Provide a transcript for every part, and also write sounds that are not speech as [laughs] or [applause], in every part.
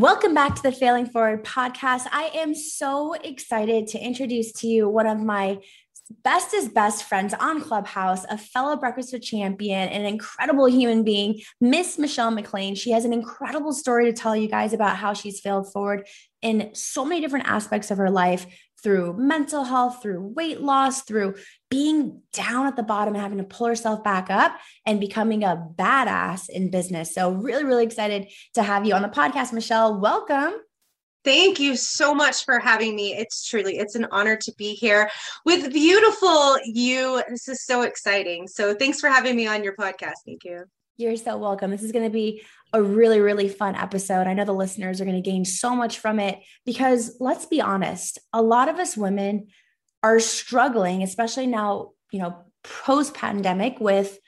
Welcome back to the Failing Forward podcast. I am so excited to introduce to you one of my best best friends on Clubhouse, a fellow Breakfast with Champion, an incredible human being, Miss Michelle McLean. She has an incredible story to tell you guys about how she's failed forward in so many different aspects of her life through mental health, through weight loss, through being down at the bottom and having to pull herself back up and becoming a badass in business. So, really, really excited to have you on the podcast, Michelle. Welcome. Thank you so much for having me. It's truly it's an honor to be here with beautiful you. This is so exciting. So thanks for having me on your podcast. Thank you. You're so welcome. This is going to be a really, really fun episode. I know the listeners are going to gain so much from it because let's be honest, a lot of us women are struggling, especially now, you know, post pandemic with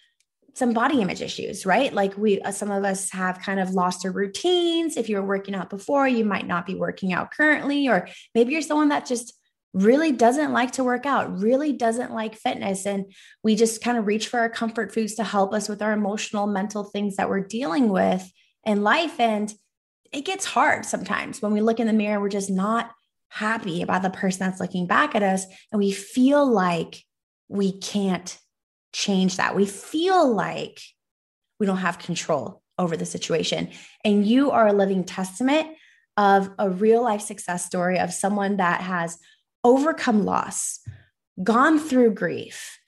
some body image issues, right? Like we, uh, some of us have kind of lost our routines. If you were working out before, you might not be working out currently, or maybe you're someone that just really doesn't like to work out, really doesn't like fitness. And we just kind of reach for our comfort foods to help us with our emotional, mental things that we're dealing with in life. And it gets hard sometimes when we look in the mirror, we're just not happy about the person that's looking back at us. And we feel like we can't change that. We feel like we don't have control over the situation. And you are a living testament of a real life success story of someone that has overcome loss, gone through grief,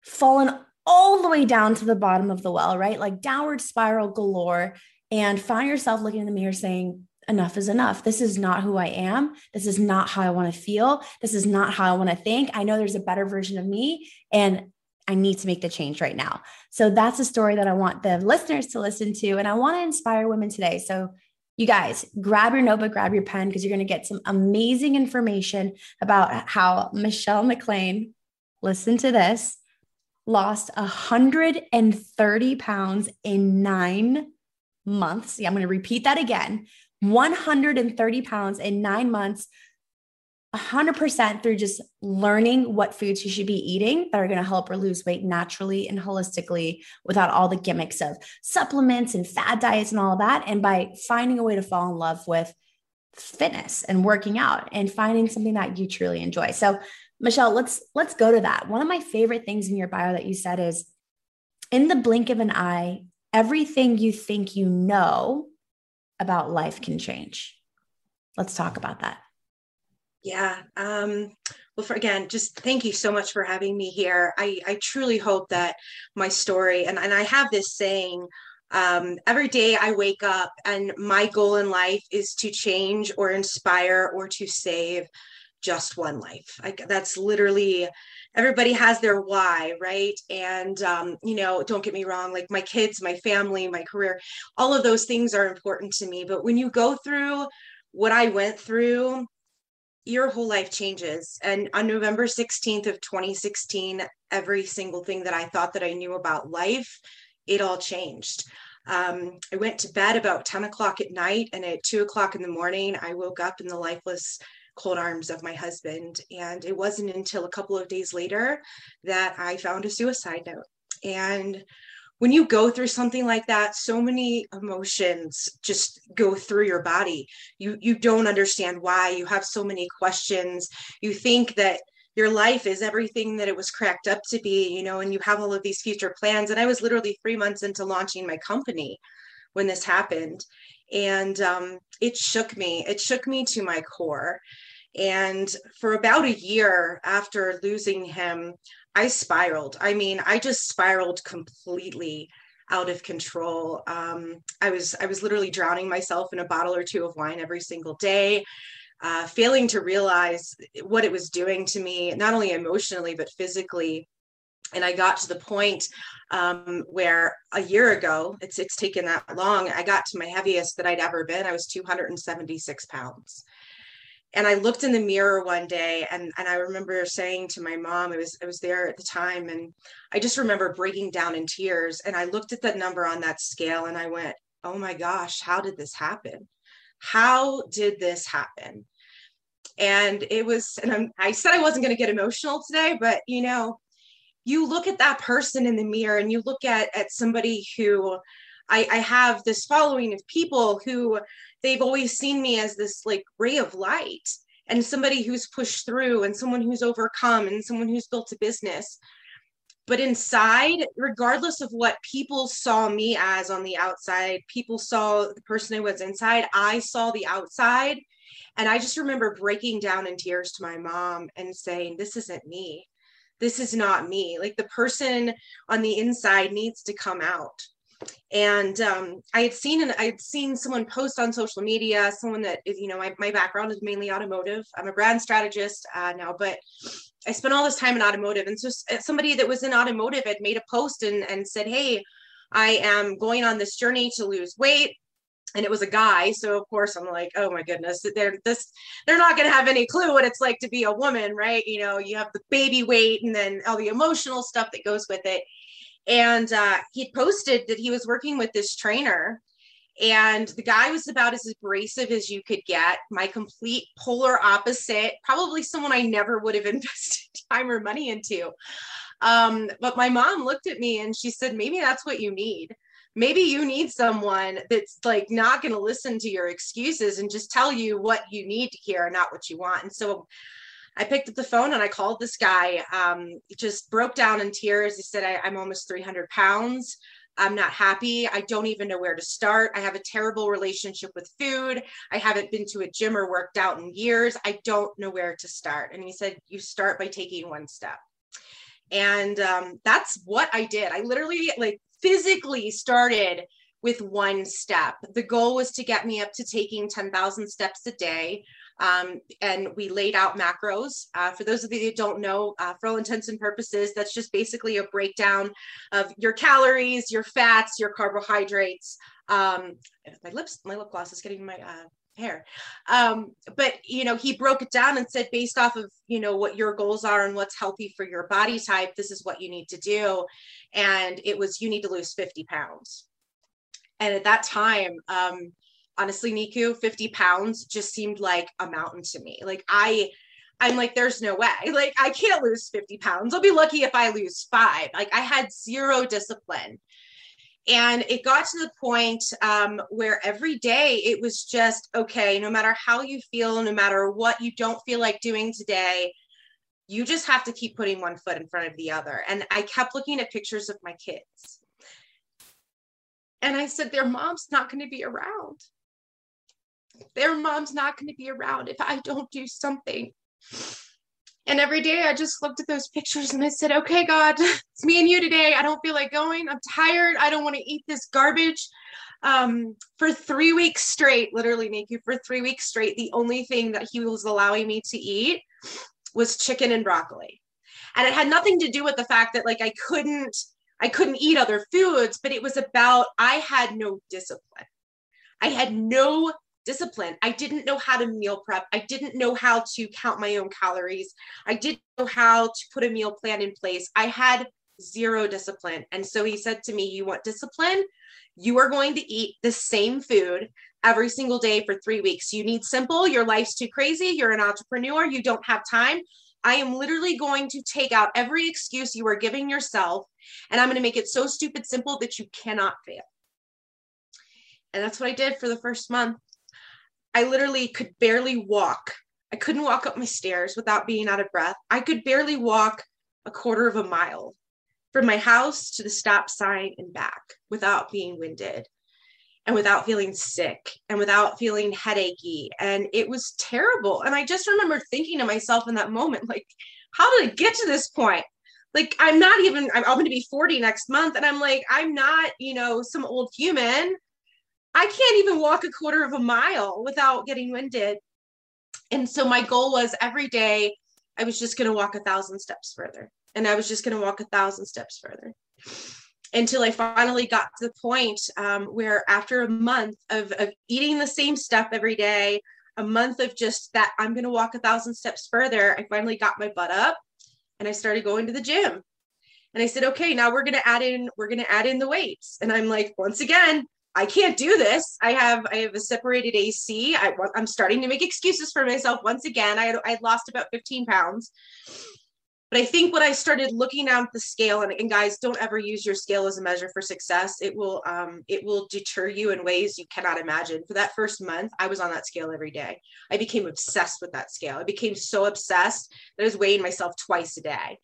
fallen all the way down to the bottom of the well, right? Like downward spiral galore, and find yourself looking in the mirror saying, enough is enough. This is not who I am. This is not how I want to feel. This is not how I want to think. I know there's a better version of me, and I need to make the change right now. So that's a story that I want the listeners to listen to. And I want to inspire women today. So you guys grab your notebook, grab your pen, because you're going to get some amazing information about how Michelle McLean, listen to this, lost 130 pounds in nine months. Yeah, I'm going to repeat that again 130 pounds in nine months 100% through just learning what foods you should be eating that are going to help her lose weight naturally and holistically without all the gimmicks of supplements and fad diets and all that. And by finding a way to fall in love with fitness and working out and finding something that you truly enjoy. So, Michelle, let's let's go to that. One of my favorite things in your bio that you said is in the blink of an eye, everything you think you know about life can change. Let's talk about that. Yeah. Um, well, for again, just thank you so much for having me here. I, I truly hope that my story, and, and I have this saying, um, every day I wake up and my goal in life is to change or inspire or to save just one life. I, that's literally everybody has their why, right? And um, you know, don't get me wrong, like my kids, my family, my career, all of those things are important to me. But when you go through what I went through your whole life changes. And on November 16th of 2016, every single thing that I thought that I knew about life, it all changed. Um, I went to bed about 10 o'clock at night, and at two o'clock in the morning, I woke up in the lifeless cold arms of my husband. And it wasn't until a couple of days later that I found a suicide note. And when you go through something like that so many emotions just go through your body. You you don't understand why. You have so many questions. You think that your life is everything that it was cracked up to be you know and you have all of these future plans. And i was literally 3 months into launching my company when this happened. And um, it shook me. It shook me to my core and for about a year after losing him I spiraled. I mean, I just spiraled completely out of control. Um, I was I was literally drowning myself in a bottle or two of wine every single day, uh, failing to realize what it was doing to me, not only emotionally but physically. And I got to the point um, where a year ago, it's it's taken that long. I got to my heaviest that I'd ever been. I was 276 pounds and I looked in the mirror one day and, and I remember saying to my mom, it was I was there at the time, and I just remember breaking down in tears. And I looked at that number on that scale and I went, Oh my gosh, how did this happen? How did this happen? And it was, and I'm, I said I wasn't going to get emotional today, but you know, you look at that person in the mirror and you look at at somebody who I, I have this following of people who they've always seen me as this like ray of light and somebody who's pushed through and someone who's overcome and someone who's built a business. But inside regardless of what people saw me as on the outside people saw the person i was inside i saw the outside. And i just remember breaking down in tears to my mom and saying this isn't me. This is not me. Like the person on the inside needs to come out and um, I had seen and I had seen someone post on social media, someone that is, you know, my, my background is mainly automotive. I'm a brand strategist uh, now, but I spent all this time in automotive. And so uh, somebody that was in automotive had made a post and, and said, Hey, I am going on this journey to lose weight. And it was a guy. So of course I'm like, oh my goodness, they're this they're not gonna have any clue what it's like to be a woman, right? You know, you have the baby weight and then all the emotional stuff that goes with it and uh, he posted that he was working with this trainer and the guy was about as abrasive as you could get. My complete polar opposite probably someone i never would have [laughs] invested time or money into. Um, but my mom looked at me and she said maybe that's what you need. Maybe you need someone that's like not going to listen to your excuses and just tell you what you need to hear not what you want. And so I picked up the phone and I called this guy. Um, just broke down in tears. He said, I, I'm almost 300 pounds. I'm not happy. I don't even know where to start. I have a terrible relationship with food. I haven't been to a gym or worked out in years. I don't know where to start. And he said, You start by taking one step. And um, that's what I did. I literally, like, physically started with one step. The goal was to get me up to taking 10,000 steps a day. Um, and we laid out macros. Uh, for those of you that don't know, uh, for all intents and purposes, that's just basically a breakdown of your calories, your fats, your carbohydrates. Um, my lips, my lip gloss is getting my uh, hair. Um, but you know, he broke it down and said, based off of you know what your goals are and what's healthy for your body type, this is what you need to do. And it was you need to lose 50 pounds. And at that time, um, honestly, Niku, 50 pounds just seemed like a mountain to me. Like I, I'm like, there's no way. [laughs] Like I can't lose 50 pounds. I'll be lucky if I lose five. Like I had zero discipline. And it got to the point um, where every day it was just okay, no matter how you feel, no matter what you don't feel like doing today, you just have to keep putting one foot in front of the other. And I kept looking at pictures of my kids. And I said, their mom's not going to be around their mom's not going to be around if I don't do something. And every day I just looked at those pictures and I said, okay, God, it's me and you today. I don't feel like going. I'm tired. I don't want to eat this garbage. Um, for three weeks straight, literally, Niku, for three weeks straight, the only thing that he was allowing me to eat was chicken and broccoli. And it had nothing to do with the fact that like I couldn't I couldn't eat other foods, but it was about I had no discipline. I had no discipline. I didn't know how to meal prep. I didn't know how to count my own calories. I didn't know how to put a meal plan in place. I had zero discipline. And so he said to me, You want discipline? You are going to eat the same food every single day for three weeks. You need simple. Your life's too crazy. You're an entrepreneur. You don't have time. I am literally going to take out every excuse you are giving yourself and I'm going to make it so stupid simple that you cannot fail. And that's what I did for the first month. I literally could barely walk. I couldn't walk up my stairs without being out of breath. I could barely walk a quarter of a mile from my house to the stop sign and back without being winded and without feeling sick and without feeling headachy. And it was terrible. And I just remember thinking to myself in that moment, like, how did I get to this point? Like, I'm not even, I'm, I'm going to be 40 next month. And I'm like, I'm not, you know, some old human. I can't even walk a quarter of a mile without getting winded. And so my goal was every day I was just going to walk a thousand steps further. And I was just going to walk a thousand steps further until I finally got to the point um, where after a month of, of eating the same stuff every day, a month of just that I'm going to walk a thousand steps further, I finally got my butt up and I started going to the gym. And I said, okay, now we're going to add in, we're going to add in the weights. And I'm like, once again, I can't do this. I have I have a separated AC. I, am starting to make excuses for myself once again. I I lost about 15 pounds. But I think when I started looking at the scale, and, and guys, don't ever use your scale as a measure for success. It will um, it will deter you in ways you cannot imagine. For that first month, I was on that scale every day. I became obsessed with that scale. I became so obsessed that I was weighing myself twice a day.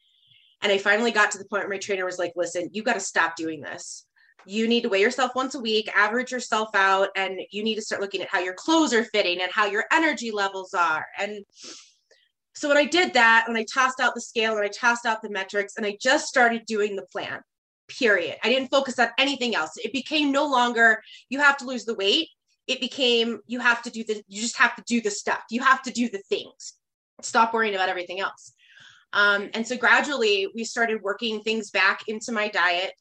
And I finally got to the point where my trainer was like, listen, you got to stop doing this. You need to weigh yourself once a week, average yourself out, and you need to start looking at how your clothes are fitting and how your energy levels are. And so when I did that, when I tossed out the scale and I tossed out the metrics and I just started doing the plan, period. I didn't focus on anything else. It became no longer you have to lose the weight. It became you have to do the you just have to do the stuff. You have to do the things. Stop worrying about everything else. Um, and so gradually we started working things back into my diet.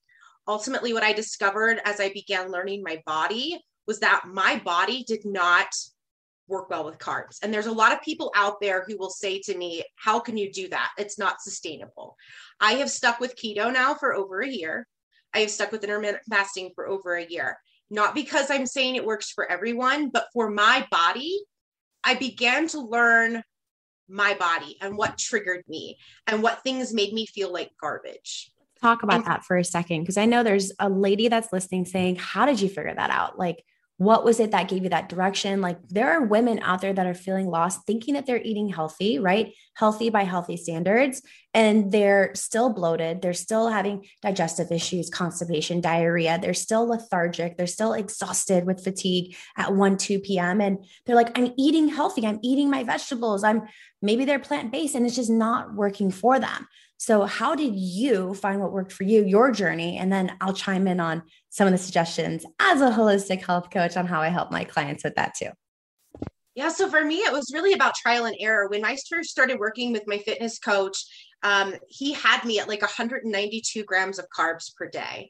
Ultimately, what I discovered as I began learning my body was that my body did not work well with carbs. And there's a lot of people out there who will say to me, How can you do that? It's not sustainable. I have stuck with keto now for over a year. I have stuck with intermittent fasting for over a year. Not because I'm saying it works for everyone, but for my body, I began to learn my body and what triggered me and what things made me feel like garbage. Talk about that for a second, because I know there's a lady that's listening saying, How did you figure that out? Like, what was it that gave you that direction? Like there are women out there that are feeling lost, thinking that they're eating healthy, right? Healthy by healthy standards, and they're still bloated. They're still having digestive issues, constipation, diarrhea. They're still lethargic. They're still exhausted with fatigue at 1, 2 p.m. And they're like, I'm eating healthy. I'm eating my vegetables. I'm maybe they're plant based and it's just not working for them. So, how did you find what worked for you, your journey? And then I'll chime in on some of the suggestions as a holistic health coach on how I help my clients with that too. Yeah, so for me, it was really about trial and error. When I first started working with my fitness coach, um, he had me at like 192 grams of carbs per day.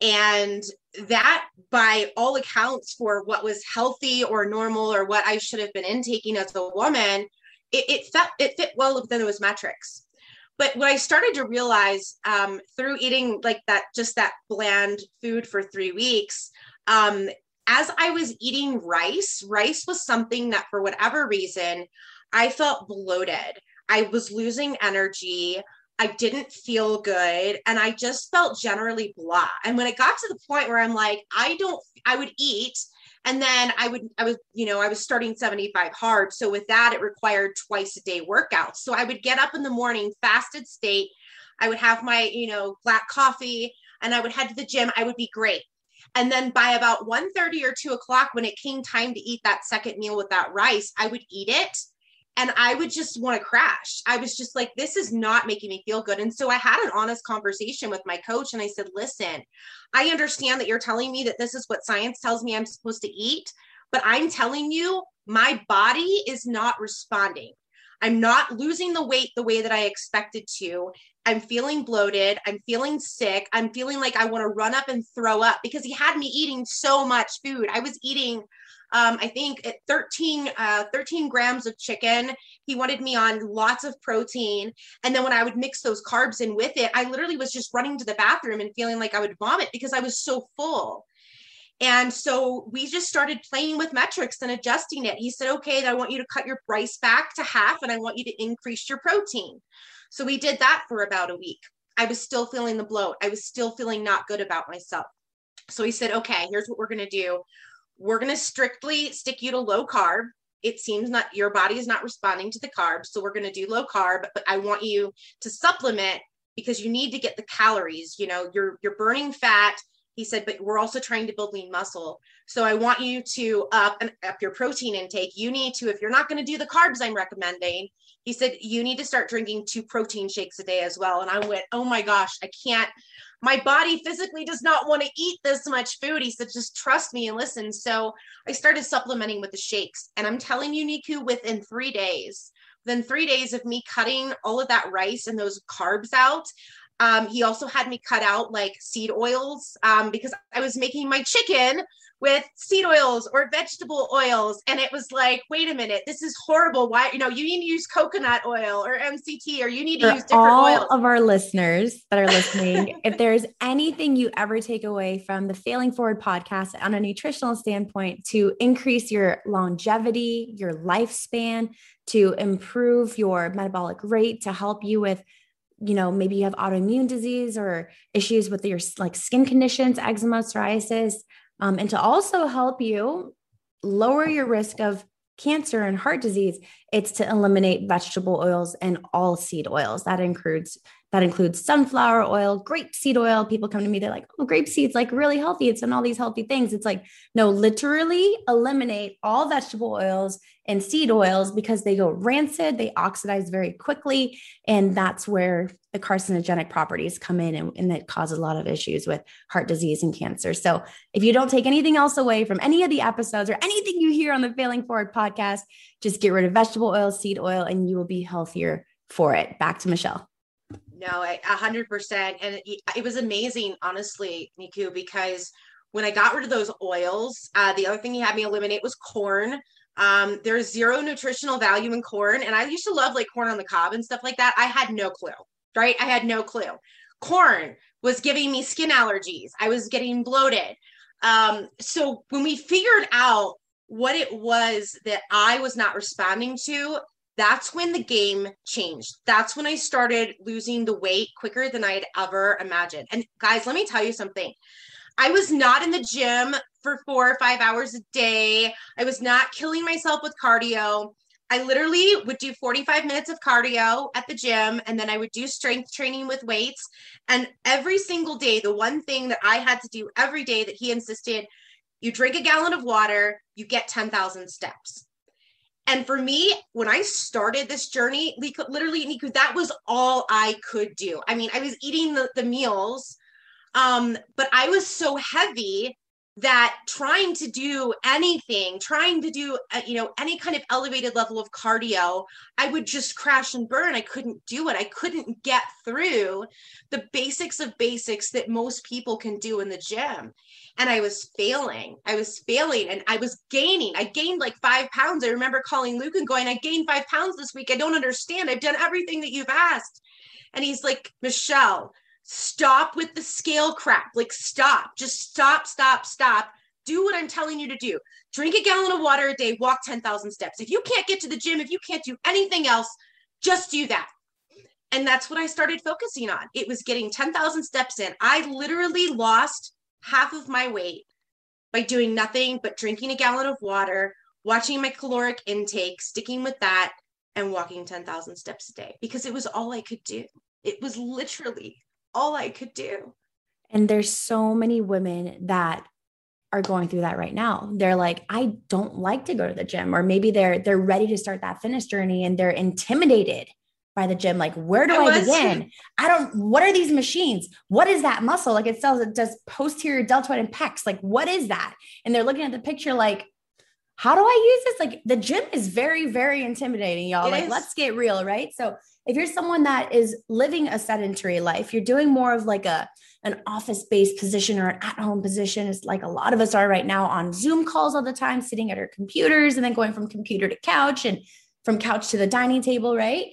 And that, by all accounts, for what was healthy or normal or what I should have been intaking as a woman, it, it, fit, it fit well within those metrics but what i started to realize um, through eating like that just that bland food for three weeks um, as i was eating rice rice was something that for whatever reason i felt bloated. I was losing energy. I didn't feel good and i just felt generally blah. And when it got to the point where i'm like i don't i would eat and then i would i was you know i was starting 75 hard. So with that it required twice a day workouts so i would get up in the morning fasted state. I would have my you know black coffee and i would head to the gym. I would be great. And then by about 1 30 or 2 o'clock when it came time to eat that second meal with that rice i would eat it and I would just want to crash. I was just like, this is not making me feel good. And so I had an honest conversation with my coach and I said, listen, I understand that you're telling me that this is what science tells me I'm supposed to eat, but I'm telling you, my body is not responding. I'm not losing the weight the way that I expected to. I'm feeling bloated. I'm feeling sick. I'm feeling like I want to run up and throw up because he had me eating so much food. I was eating um, I think at 13, uh, 13 grams of chicken. He wanted me on lots of protein. And then when I would mix those carbs in with it, I literally was just running to the bathroom and feeling like I would vomit because I was so full. And so we just started playing with metrics and adjusting it. He said, okay, I want you to cut your rice back to half and I want you to increase your protein. So we did that for about a week. I was still feeling the bloat. I was still feeling not good about myself. So he said, okay, here's what we're going to do we're going to strictly stick you to low carb. It seems not your body is not responding to the carbs. So we're going to do low carb, but I want you to supplement because you need to get the calories. You know, you're you're burning fat. He said, but we're also trying to build lean muscle. So I want you to up and up your protein intake. You need to, if you're not going to do the carbs I'm recommending, he said, you need to start drinking two protein shakes a day as well. And I went, oh my gosh, I can't, my body physically does not want to eat this much food. He said, just trust me and listen. So I started supplementing with the shakes. And I'm telling you, Niku, within three days, within three days of me cutting all of that rice and those carbs out, um, he also had me cut out like seed oils um, because I was making my chicken with seed oils or vegetable oils. And it was like, wait a minute, this is horrible. Why, you know, you need to use coconut oil or MCT or you need to For use different all oils. of our listeners that are listening, [laughs] if there's anything you ever take away from the Failing Forward podcast on a nutritional standpoint to increase your longevity, your lifespan, to improve your metabolic rate, to help you with you know, maybe you have autoimmune disease or issues with your like skin conditions, eczema, psoriasis, um, and to also help you lower your risk of cancer and heart disease, it's to eliminate vegetable oils and all seed oils. That includes that includes sunflower oil, grape seed oil. People come to me, they're like, oh, grape seed's like really healthy. It's in all these healthy things. It's like, no, literally eliminate all vegetable oils and seed oils because they go rancid, they oxidize very quickly. And that's where the carcinogenic properties come in and, and that causes a lot of issues with heart disease and cancer. So if you don't take anything else away from any of the episodes or anything you hear on the Failing Forward podcast, just get rid of vegetable oil, seed oil, and you will be healthier for it. Back to Michelle. No, a hundred percent. And it, it, was amazing, honestly, Niku, because when I got rid of those oils, uh, the other thing he had me eliminate was corn. Um, there's zero nutritional value in corn. And I used to love like corn on the cob and stuff like that. I had no clue, right? I had no clue. Corn was giving me skin allergies. I was getting bloated. Um, so when we figured out what it was that I was not responding to, that's when the game changed. That's when I started losing the weight quicker than I'd ever imagined. And guys, let me tell you something. I was not in the gym for four or five hours a day. I was not killing myself with cardio. I literally would do 45 minutes of cardio at the gym and then I would do strength training with weights. And every single day, the one thing that I had to do every day that he insisted you drink a gallon of water, you get 10,000 steps. And for me, when I started this journey, literally, Niku, that was all I could do. I mean, I was eating the, the meals, um, but I was so heavy that trying to do anything trying to do uh, you know any kind of elevated level of cardio i would just crash and burn. I couldn't do it. I couldn't get through the basics of basics that most people can do in the gym and i was failing i was failing and i was gaining i gained like five pounds i remember calling luke and going i gained five pounds this week i don't understand i've done everything that you've asked and he's like michelle stop with the scale crap. Like, stop, just stop, stop, stop. Do what I'm telling you to do. Drink a gallon of water a day, walk 10,000 steps. If you can't get to the gym, if you can't do anything else, just do that. And that's what I started focusing on. It was getting 10,000 steps in. I literally lost half of my weight by doing nothing but drinking a gallon of water, watching my caloric intake, sticking with that, and walking 10,000 steps a day because it was all I could do. It was literally all I could do. And there's so many women that are going through that right now. They're like, I don't like to go to the gym, or maybe they're they're ready to start that fitness journey and they're intimidated by the gym. Like, where do I, I begin? I don't. What are these machines? What is that muscle? Like it says it does posterior deltoid and pecs. Like, what is that? And they're looking at the picture like, how do I use this? Like the gym is very, very intimidating, y'all. It like, is. let's get real, right? So if you're someone that is living a sedentary life, you're doing more of like a an office-based position or an at-home position, is like a lot of us are right now on Zoom calls all the time, sitting at our computers and then going from computer to couch and from couch to the dining table, right?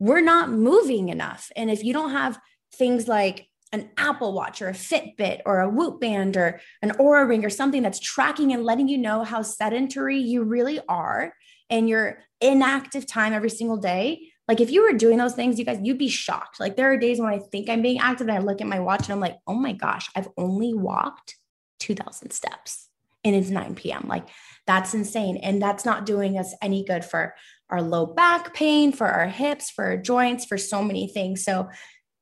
We're not moving enough. And if you don't have things like an Apple Watch or a Fitbit or a Whoop Band or an Oura Ring or something that's tracking and letting you know how sedentary you really are and your inactive time every single day, like if you were doing those things, you guys, you'd be shocked. Like there are days when I think I'm being active and I look at my watch and I'm like, oh my gosh, I've only walked 2000 steps and it's 9 p.m. Like that's insane. And that's not doing us any good for our low back pain, for our hips, for our joints, for so many things. So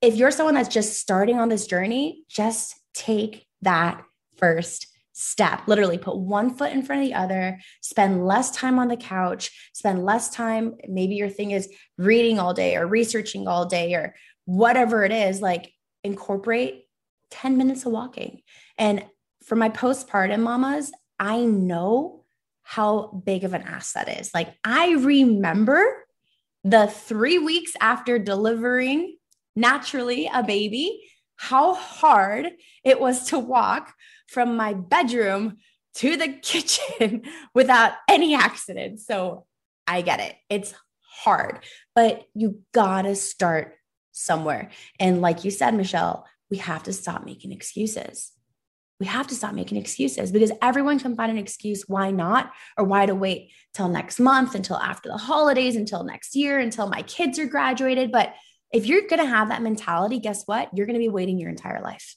if you're someone that's just starting on this journey, just take that first step. Literally put one foot in front of the other, spend less time on the couch, spend less time. Maybe your thing is reading all day or researching all day or whatever it is, like incorporate 10 minutes of walking. And for my postpartum mamas, I know how big of an ass that is. Like I remember the three weeks after delivering naturally a baby, how hard it was to walk from my bedroom to the [laughs] kitchen without any accident. So I get it. It's hard, but you gotta start somewhere. And like you said, Michelle, we have to stop making excuses. We have to stop making excuses because everyone can find an excuse why not or why to wait till next month, until after the holidays, until next year, until my kids are graduated. But If you're going to have that mentality, guess what? You're going to be waiting your entire life,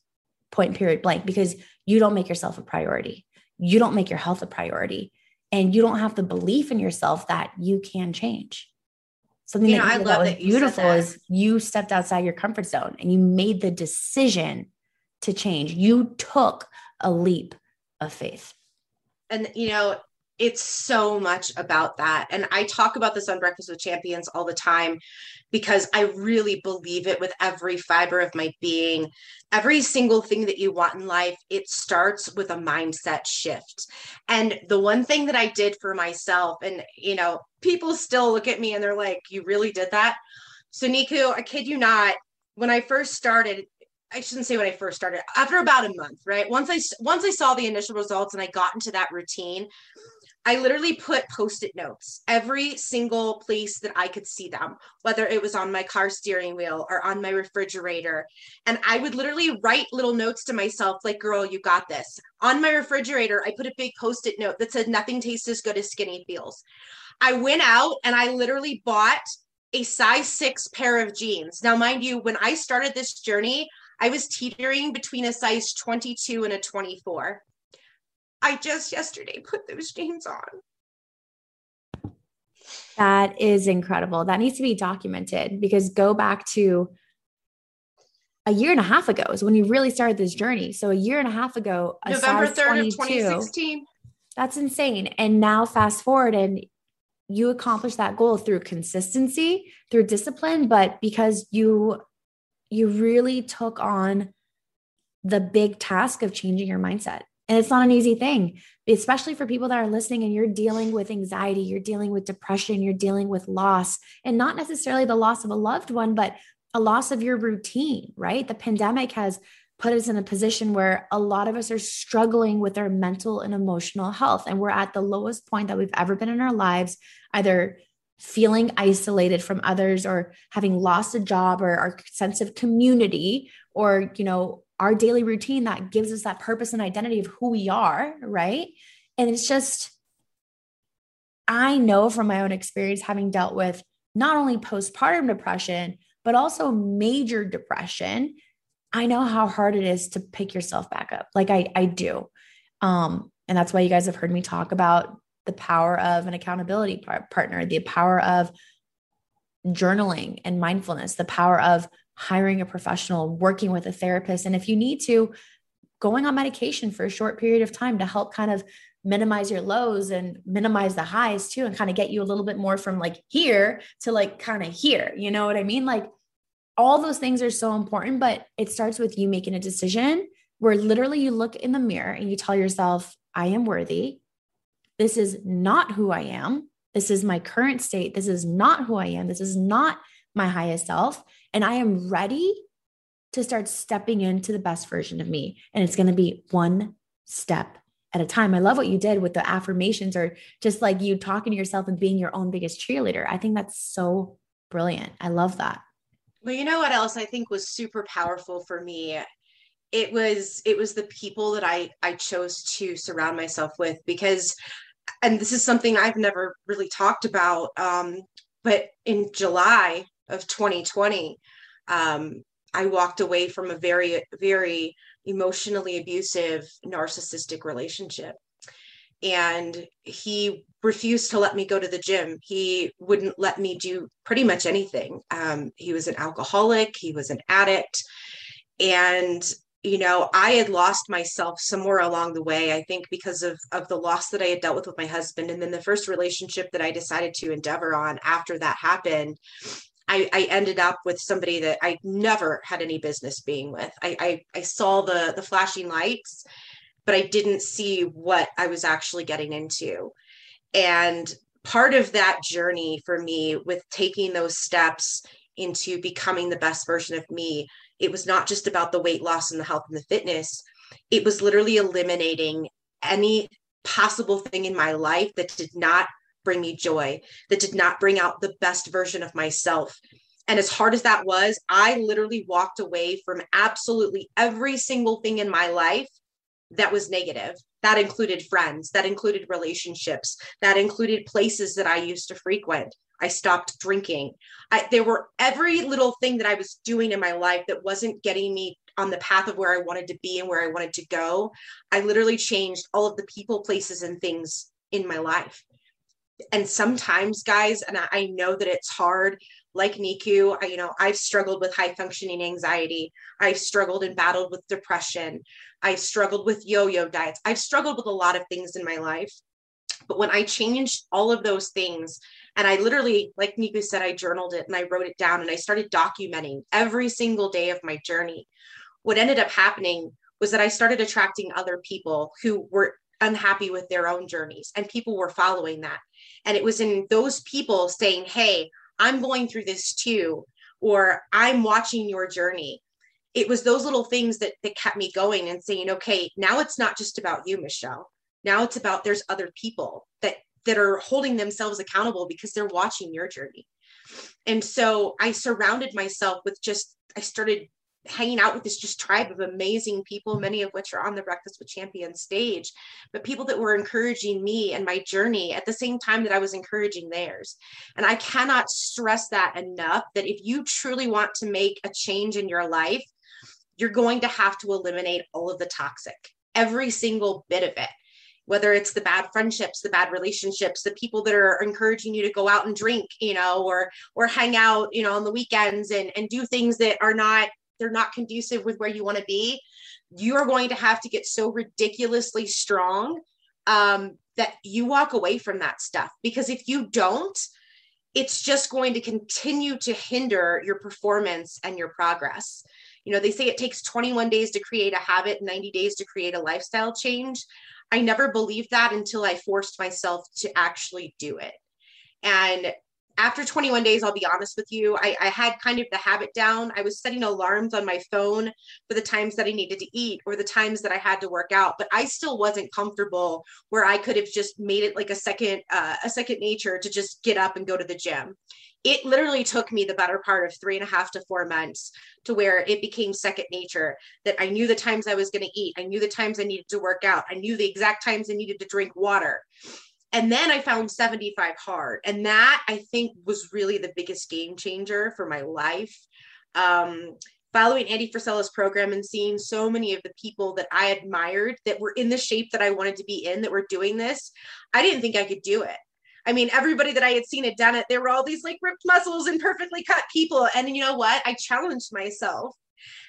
point period blank, because you don't make yourself a priority. You don't make your health a priority. And you don't have the belief in yourself that you can change. Something you know, that, I love that that beautiful that. is you stepped outside your comfort zone and you made the decision to change. You took a leap of faith. And, you know, it's so much about that. And I talk about this on Breakfast with Champions all the time because I really believe it with every fiber of my being. Every single thing that you want in life, it starts with a mindset shift. And the one thing that I did for myself, and you know, people still look at me and they're like, You really did that? So, Niku, I kid you not, when I first started, I shouldn't say when I first started. After about a month, right? Once I once I saw the initial results and I got into that routine, I literally put post-it notes every single place that I could see them, whether it was on my car steering wheel or on my refrigerator. And I would literally write little notes to myself like, girl, you got this. On my refrigerator, I put a big post-it note that said nothing tastes as good as skinny feels. I went out and I literally bought a size 6 pair of jeans. Now mind you, when I started this journey, I was teetering between a size 22 and a 24. I just yesterday put those jeans on. That is incredible. That needs to be documented because go back to a year and a half ago is when you really started this journey. So a year and a half ago, November 3rd of 2016. That's insane. And now fast forward and you accomplished that goal through consistency, through discipline, but because you you really took on the big task of changing your mindset. And it's not an easy thing, especially for people that are listening and you're dealing with anxiety, you're dealing with depression, you're dealing with loss, and not necessarily the loss of a loved one, but a loss of your routine, right? The pandemic has put us in a position where a lot of us are struggling with our mental and emotional health. And we're at the lowest point that we've ever been in our lives, either feeling isolated from others or having lost a job or our sense of community or, you know, our daily routine that gives us that purpose and identity of who we are, right? And it's just, I know from my own experience, having dealt with not only postpartum depression, but also major depression, I know how hard it is to pick yourself back up. Like I, I do. Um, and that's why you guys have heard me talk about the power of an accountability par- partner, the power of journaling and mindfulness, the power of hiring a professional, working with a therapist. And if you need to, going on medication for a short period of time to help kind of minimize your lows and minimize the highs too, and kind of get you a little bit more from like here to like kind of here. You know what I mean? Like all those things are so important, but it starts with you making a decision where literally you look in the mirror and you tell yourself, I am worthy. This is not who I am. This is my current state. This is not who I am. This is not my highest self. And I am ready to start stepping into the best version of me. And it's going to be one step at a time. I love what you did with the affirmations or just like you talking to yourself and being your own biggest cheerleader. I think that's so brilliant. I love that. Well, you know what else I think was super powerful for me? It was it was the people that I I chose to surround myself with because and this is something I've never really talked about um but in July of 2020, um, I walked away from a very, very emotionally abusive, narcissistic relationship. And he refused to let me go to the gym. He wouldn't let me do pretty much anything. Um, he was an alcoholic, he was an addict. And you know i had lost myself somewhere along the way i think because of of the loss that i had dealt with with my husband and then the first relationship that i decided to endeavor on after that happened I, I ended up with somebody that I never had any business being with. I, I, I saw the the flashing lights, but I didn't see what I was actually getting into. And part of that journey for me with taking those steps into becoming the best version of me, it was not just about the weight loss and the health and the fitness. It was literally eliminating any possible thing in my life that did not bring me joy, that did not bring out the best version of myself. And as hard as that was, I literally walked away from absolutely every single thing in my life that was negative. That included friends, that included relationships, that included places that I used to frequent. I stopped drinking. I, there were every little thing that I was doing in my life that wasn't getting me on the path of where I wanted to be and where I wanted to go. I literally changed all of the people, places, and things in my life. And sometimes, guys, and I, I know that it's hard, like Niku, you know, I've struggled with high functioning anxiety. I've struggled and battled with depression. I've struggled with yo yo diets. I've struggled with a lot of things in my life. But when I changed all of those things, and I literally, like Niku said, I journaled it and I wrote it down and I started documenting every single day of my journey. What ended up happening was that I started attracting other people who were unhappy with their own journeys and people were following that. And it was in those people saying, Hey, I'm going through this too, or I'm watching your journey. It was those little things that, that kept me going and saying, okay, now it's not just about you, Michelle. Now it's about there's other people that that are holding themselves accountable because they're watching your journey. And so I surrounded myself with just, I started hanging out with this just tribe of amazing people, many of which are on the Breakfast with Champions stage, but people that were encouraging me and my journey at the same time that I was encouraging theirs. And I cannot stress that enough that if you truly want to make a change in your life, you're going to have to eliminate all of the toxic, every single bit of it. Whether it's the bad friendships, the bad relationships, the people that are encouraging you to go out and drink, you know, or or hang out, you know, on the weekends and and do things that are not they're not conducive with where you want to be, you are going to have to get so ridiculously strong um, that you walk away from that stuff. Because if you don't, it's just going to continue to hinder your performance and your progress. You know, they say it takes 21 days to create a habit, 90 days to create a lifestyle change. I never believed that until I forced myself to actually do it. And after 21 days, I'll be honest with you, I, I, had kind of the habit down. I was setting alarms on my phone for the times that I needed to eat or the times that I had to work out, but I still wasn't comfortable where I could have just made it like a second, uh, a second nature to just get up and go to the gym. It literally took me the better part of three and a half to four months to where it became second nature that I knew the times I was going to eat. I knew the times I needed to work out. I knew the exact times I needed to drink water and then I found 75 hard. And that I think was really the biggest game changer for my life. Um, following Andy Frisella's program and seeing so many of the people that I admired that were in the shape that I wanted to be in that were doing this, I didn't think I could do it. I mean, everybody that I had seen had done it, there were all these like ripped muscles and perfectly cut people. And you know what? I challenged myself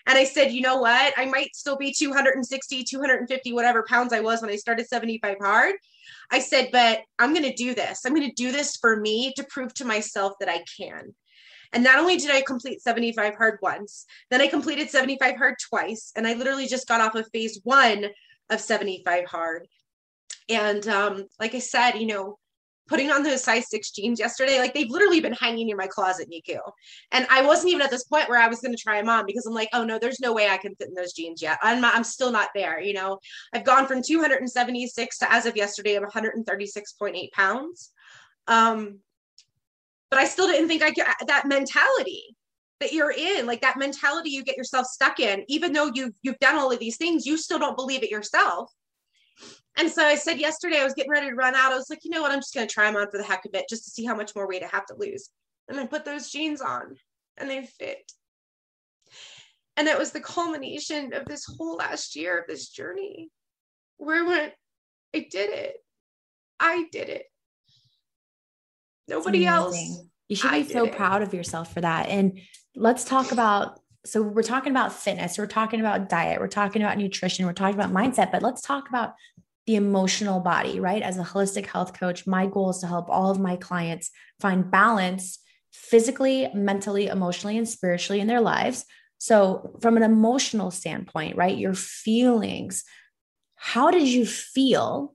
and I said, you know what? I might still be 260, 250, whatever pounds I was when I started 75 hard. I said, but I'm going to do this. I'm going to do this for me to prove to myself that I can. And not only did I complete 75 hard once, then I completed 75 hard twice. And I literally just got off of phase one of 75 hard. And um, like I said, you know, putting on those size six jeans yesterday, like they've literally been hanging in my closet, Niku. And I wasn't even at this point where I was going to try them on because I'm like, oh no, there's no way I can fit in those jeans yet. I'm I'm still not there. You know, I've gone from 276 to as of yesterday, I'm 136.8 pounds. Um, but I still didn't think I could, that mentality that you're in, like that mentality you get yourself stuck in, even though you've, you've done all of these things, you still don't believe it yourself and so I said yesterday, I was getting ready to run out. I was like, you know what? I'm just going to try them on for the heck of it, just to see how much more weight I have to lose. And I put those jeans on and they fit. And it was the culmination of this whole last year of this journey where I went, I did it. I did it. Nobody else. You should be so it. proud of yourself for that. And let's talk about so we're talking about fitness, we're talking about diet, we're talking about nutrition, we're talking about mindset, but let's talk about the emotional body, right? As a holistic health coach, my goal is to help all of my clients find balance physically, mentally, emotionally, and spiritually in their lives. So, from an emotional standpoint, right, your feelings, how did you feel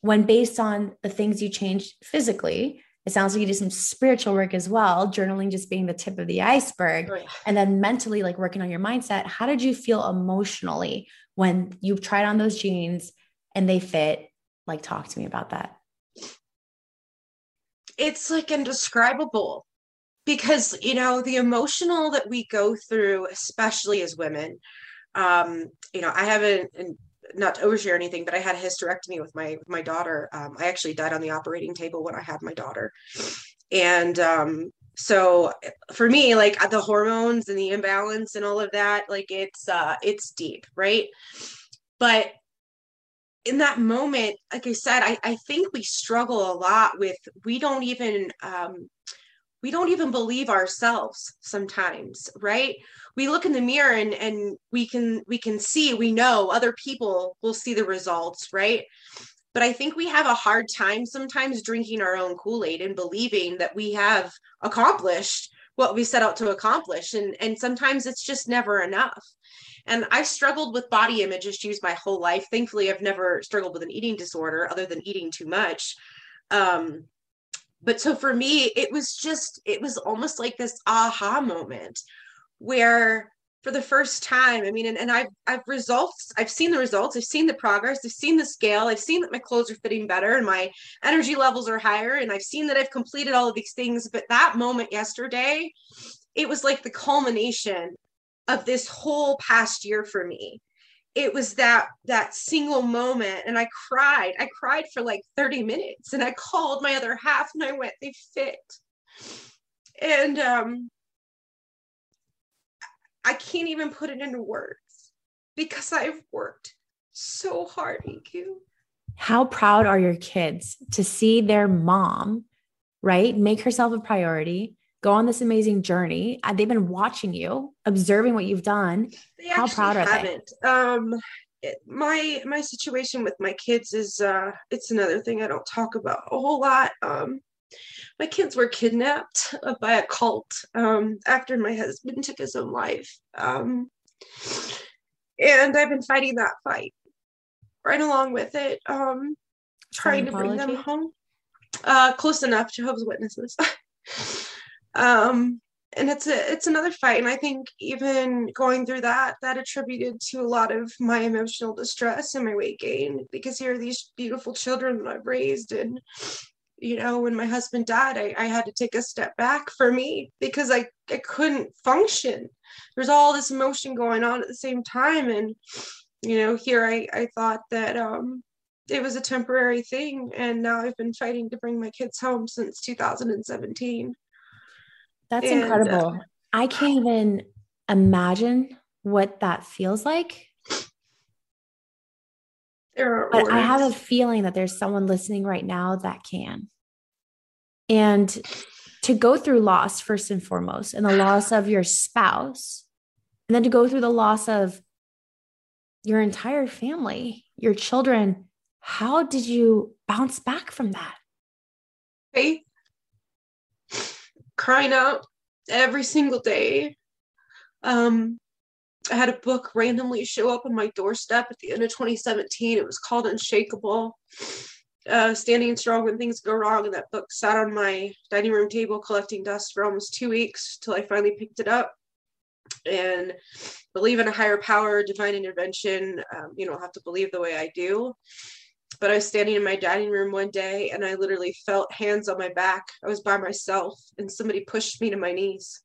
when, based on the things you changed physically, it sounds like you did some spiritual work as well, journaling just being the tip of the iceberg, oh, and then mentally, like working on your mindset. How did you feel emotionally when you tried on those jeans? and they fit like talk to me about that it's like indescribable because you know the emotional that we go through especially as women um you know i have a, a not to overshare anything, but I had a hysterectomy with my my daughter. Um, I actually died on the operating table when I had my daughter, and um, so for me, like the hormones and the imbalance and all of that, like it's uh, it's deep, right? But in that moment, like I said, I, I think we struggle a lot with we don't even um, we don't even believe ourselves sometimes, right? We look in the mirror and and we can we can see, we know other people will see the results, right? But I think we have a hard time sometimes drinking our own Kool-Aid and believing that we have accomplished what we set out to accomplish. And and sometimes it's just never enough. And i've struggled with body image issues my whole life. Thankfully, I've never struggled with an eating disorder other than eating too much. Um, but so for me, it was just, it was almost like this aha moment where for the first time, I mean, and, and I've, I've results, I've seen the results, I've seen the progress, I've seen the scale, I've seen that my clothes are fitting better and my energy levels are higher. And I've seen that I've completed all of these things. But that moment yesterday, it was like the culmination of this whole past year for me it was that that single moment and i cried i cried for like 30 minutes and i called my other half and i went they fit and um i can't even put it into words because i've worked so hard EQ. how proud are your kids to see their mom right make herself a priority go on this amazing journey. Uh, they've been watching you, observing what you've done. They How proud are haven't. they? Um, it, my my situation with my kids is uh, it's another thing I don't talk about a whole lot. Um, my kids were kidnapped [laughs] by a cult um, after my husband took his own life, um, and I've been fighting that fight right along with it, um, trying to bring them home. Uh, close enough, Jehovah's Witnesses. [laughs] um and it's a it's another fight. And i think even going through that that attributed to a lot of my emotional distress and my weight gain because here are these beautiful children that i've raised. And you know when my husband died I, I had to take a step back for me because I, I couldn't function. There's all this emotion going on at the same time. And you know here i i thought that um it was a temporary thing. And now i've been fighting to bring my kids home since 2017 that's and, incredible. Uh, I can't even imagine what that feels like. but words. I have a feeling that there's someone listening right now that can. And to go through loss first and foremost, and the loss of your spouse, and then to go through the loss of your entire family, your children, how did you bounce back from that? Faith crying out every single day. Um, I had a book randomly show up on my doorstep at the end of 2017. It was called Unshakable. Uh, standing strong when things go wrong. And that book sat on my dining room table collecting dust for almost two weeks till I finally picked it up. And believe in a higher power, divine intervention. Um, you don't have to believe the way I do but I was standing in my dining room one day and I literally felt hands on my back. I was by myself and somebody pushed me to my knees.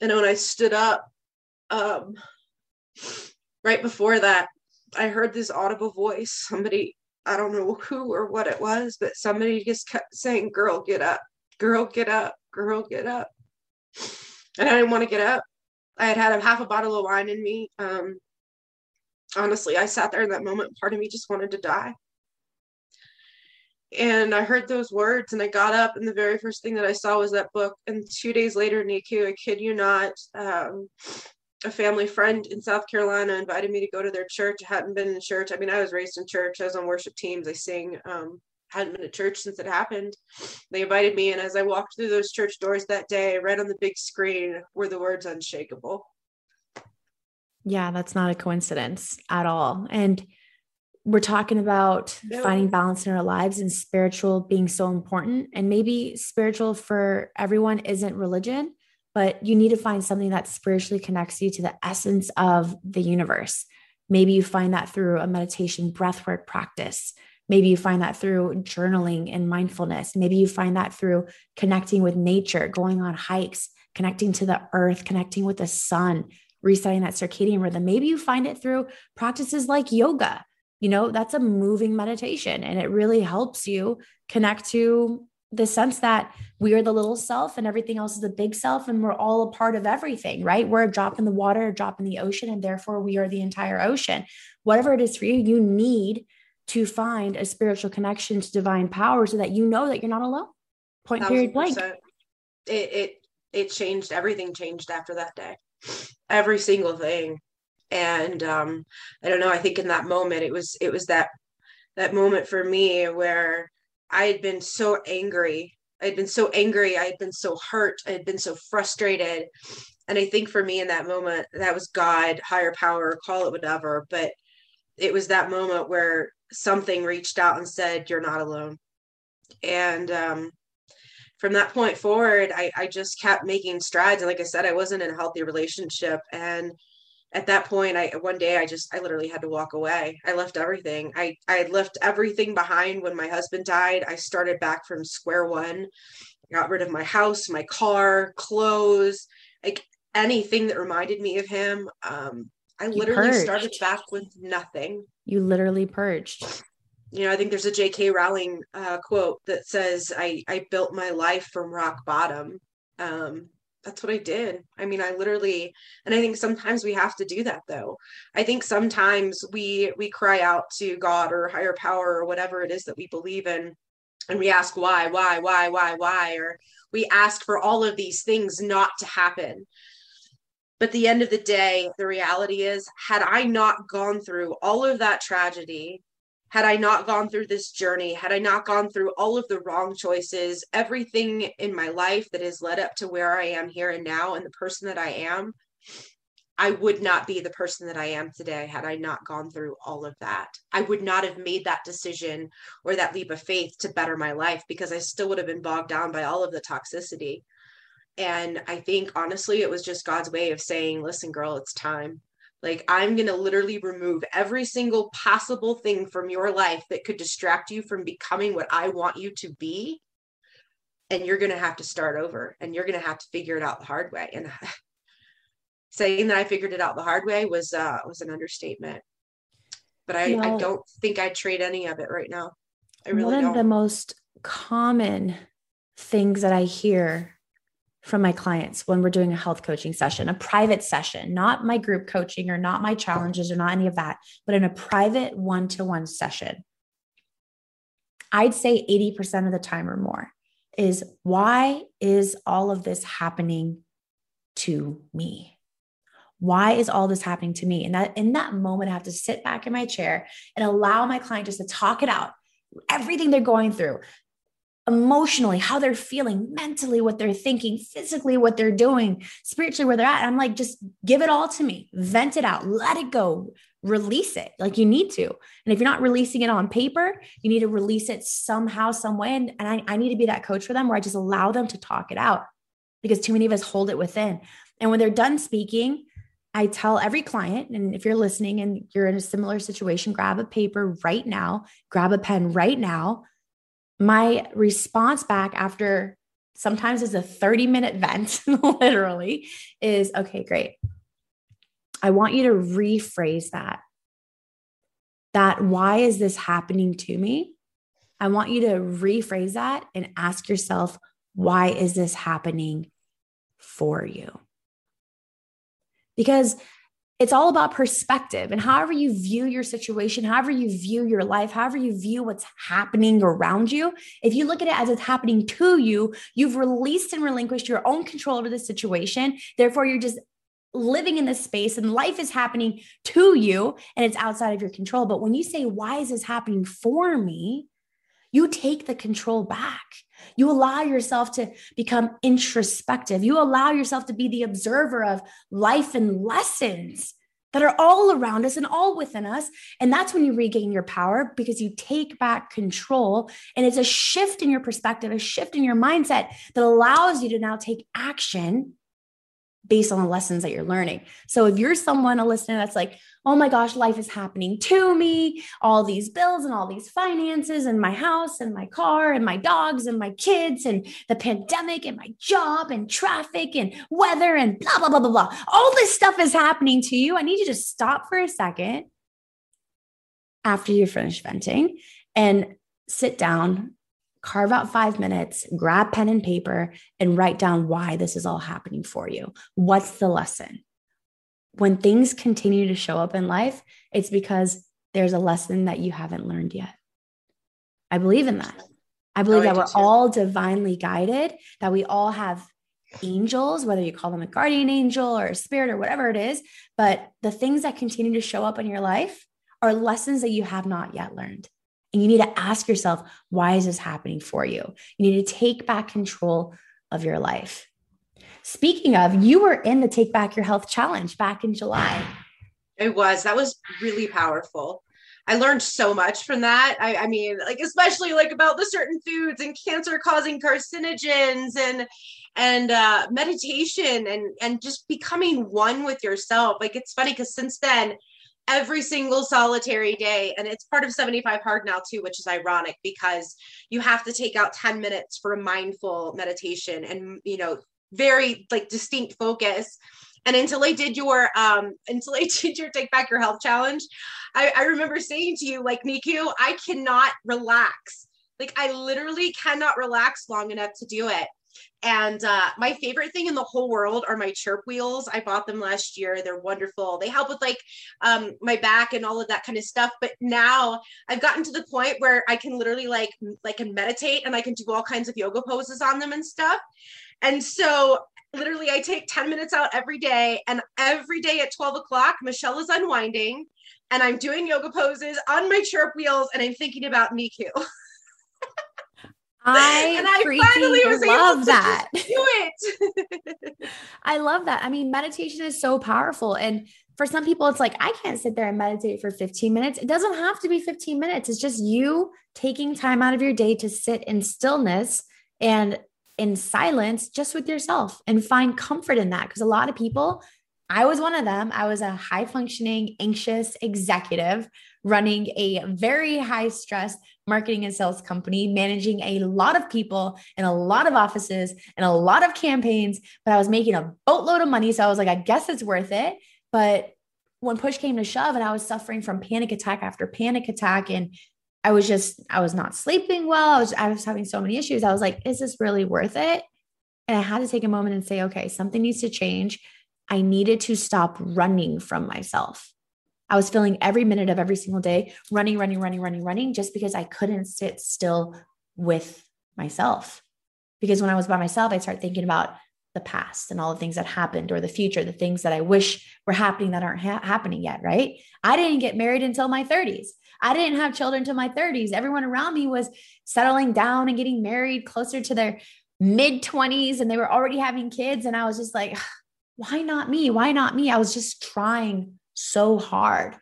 And when I stood up, um, right before that, I heard this audible voice. Somebody, I don't know who or what it was, but somebody just kept saying, Girl, get up, girl, get up, girl, get up. And I didn't want to get up. I had had a half a bottle of wine in me. Um, honestly, I sat there in that moment. Part of me just wanted to die and I heard those words and I got up and the very first thing that I saw was that book. And two days later, Niku, I kid you not, um, a family friend in South Carolina invited me to go to their church. I hadn't been in church. I mean, I was raised in church. I was on worship teams. I sing. Um, hadn't been to church since it happened. They invited me, and as I walked through those church doors that day, right on the big screen were the words "unshakable." Yeah, that's not a coincidence at all. And we're talking about yeah. finding balance in our lives and spiritual being so important. And maybe spiritual for everyone isn't religion, but you need to find something that spiritually connects you to the essence of the universe. Maybe you find that through a meditation breathwork practice. Maybe you find that through journaling and mindfulness. Maybe you find that through connecting with nature, going on hikes, connecting to the earth, connecting with the sun, resetting that circadian rhythm. Maybe you find it through practices like yoga. You know, that's a moving meditation and it really helps you connect to the sense that we are the little self and everything else is the big self and we're all a part of everything, right? We're a drop in the water, a drop in the ocean, and therefore we are the entire ocean. Whatever it is for you, you need to find a spiritual connection to divine power so that you know that you're not alone. Point period blank. It, it it changed everything changed after that day. Every single thing. And um I don't know, I think in that moment it was it was that that moment for me where I had been so angry. I had been so angry. I had been so hurt. I had been so frustrated. And I think for me in that moment, that was God, higher power, call it whatever. But it was that moment where something reached out and said, You're not alone. And um, from that point forward, I, I just kept making strides. And like I said, I wasn't in a healthy relationship. And at that point i one day i just i literally had to walk away. I left everything. I i left everything behind when my husband died. I started back from square one got rid of my house my car clothes like anything that reminded me of him. Um i you literally purged. started back with nothing. You literally purged. You know i think there's a jk rowling uh, quote that says i i built my life from rock bottom. Um that's what I did. I mean, I literally, and I think sometimes we have to do that though. I think sometimes we we cry out to God or higher power or whatever it is that we believe in, and we ask why, why, why, why, why, or we ask for all of these things not to happen. But the end of the day, the reality is, had I not gone through all of that tragedy, had I not gone through this journey, had I not gone through all of the wrong choices, everything in my life that has led up to where I am here and now and the person that I am, I would not be the person that I am today had I not gone through all of that. I would not have made that decision or that leap of faith to better my life because I still would have been bogged down by all of the toxicity. And I think honestly, it was just God's way of saying, listen, girl, it's time. Like, I'm going to literally remove every single possible thing from your life that could distract you from becoming what I want you to be. And you're going to have to start over and you're going to have to figure it out the hard way. And [laughs] saying that I figured it out the hard way was, uh, was an understatement. But I, I don't think I'd trade any of it right now. I really one of the most common things that I hear from my clients when we're doing a health coaching session, a private session, not my group coaching or not my challenges or not any of that, but in a private one to one session. I'd say 80% of the time or more is why is all of this happening to me? Why is all this happening to me? And that in that moment, I have to sit back in my chair and allow my client just to talk it out everything they're going through emotionally, how they're feeling, mentally, what they're thinking, physically, what they're doing, spiritually, where they're at. I'm like, just give it all to me, vent it out, let it go, release it like you need to. And if you're not releasing it on paper, you need to release it somehow, some way. And, and I, I need to be that coach for them where I just allow them to talk it out because too many of us hold it within. And when they're done speaking, I tell every client, and if you're listening and you're in a similar situation, grab a paper right now, grab a pen right now my response back after sometimes is a 30 minute vent, [laughs] literally, is okay, great. I want you to rephrase that. That why is this happening to me? I want you to rephrase that and ask yourself, why is this happening for you? Because it's all about perspective and however you view your situation, however you view your life, however you view what's happening around you. If you look at it as it's happening to you, you've released and relinquished your own control over the situation. Therefore, you're just living in this space and life is happening to you and it's outside of your control. But when you say, Why is this happening for me? You take the control back. You allow yourself to become introspective. You allow yourself to be the observer of life and lessons that are all around us and all within us. And that's when you regain your power because you take back control. And it's a shift in your perspective, a shift in your mindset that allows you to now take action based on the lessons that you're learning. So if you're someone, a listener that's like, oh my gosh, life is happening to me, all these bills and all these finances, and my house and my car and my dogs and my kids and the pandemic and my job and traffic and weather and blah, blah, blah, blah, blah. All this stuff is happening to you. I need you to stop for a second after you finish venting and sit down carve out five minutes, grab pen and paper, and write down why this is all happening for you. What's the lesson? When things continue to show up in life, it's because there's a lesson that you haven't learned yet. I believe in that. I believe that we're all divinely guided, that we all have angels, whether you call them a guardian angel or a spirit or whatever it is. But the things that continue to show up in your life are lessons that you have not yet learned. And you need to ask yourself, why is this happening for you? You need to take back control of your life. Speaking of, you were in the Take Back Your Health Challenge back in July. It was. That was really powerful. I learned so much from that. I, I, mean, like especially like about the certain foods and cancer causing carcinogens and and uh, meditation and and just becoming one with yourself. Like it's funny because since then every single solitary day. And it's part of 75 Hard now, too, which is ironic because you have to take out 10 minutes for a mindful meditation and, you know, very like distinct focus. And until I did your um [laughs] until I did your take back your health challenge, I, I remember saying to you, like Niku, I cannot relax. Like I literally cannot relax long enough to do it. And uh, my favorite thing in the whole world are my chirp wheels. I bought them last year. They're wonderful. They help with like um, my back and all of that kind of stuff. But now I've gotten to the point where I can literally like like can meditate and I can do all kinds of yoga poses on them and stuff. And so literally I take 10 minutes out every day. And every day at 12 o'clock, Michelle is unwinding and I'm doing yoga poses on my chirp wheels and I'm thinking about Niku. [laughs] I and I finally was love that. do it. [laughs] I love that. I mean, meditation is so powerful. And for some people, it's like, I can't sit there and meditate for 15 minutes. It doesn't have to be 15 minutes. It's just you taking time out of your day to sit in stillness and in silence just with yourself and find comfort in that. Because a lot of people, I was one of them. I was a high functioning, anxious executive running a very high stress marketing and sales company, managing a lot of people in a lot of offices and a lot of campaigns, but I was making a boatload of money. So I was like, I guess it's worth it. But when push came to shove and I was suffering from panic attack after panic attack and I was just I was not sleeping well. I was I was having so many issues. I was like, is this really worth it? And I had to take a moment and say, okay, something needs to change. I needed to stop running from myself. I was feeling every minute of every single day running, running, running, running, running, just because I couldn't sit still with myself. Because when I was by myself, I'd start thinking about the past and all the things that happened or the future, the things that I wish were happening that aren't ha- happening yet, right? I didn't get married until my 30s. I didn't have children until my 30s. Everyone around me was settling down and getting married closer to their mid 20s and they were already having kids. And I was just like, why not me? Why not me? I was just trying so hard.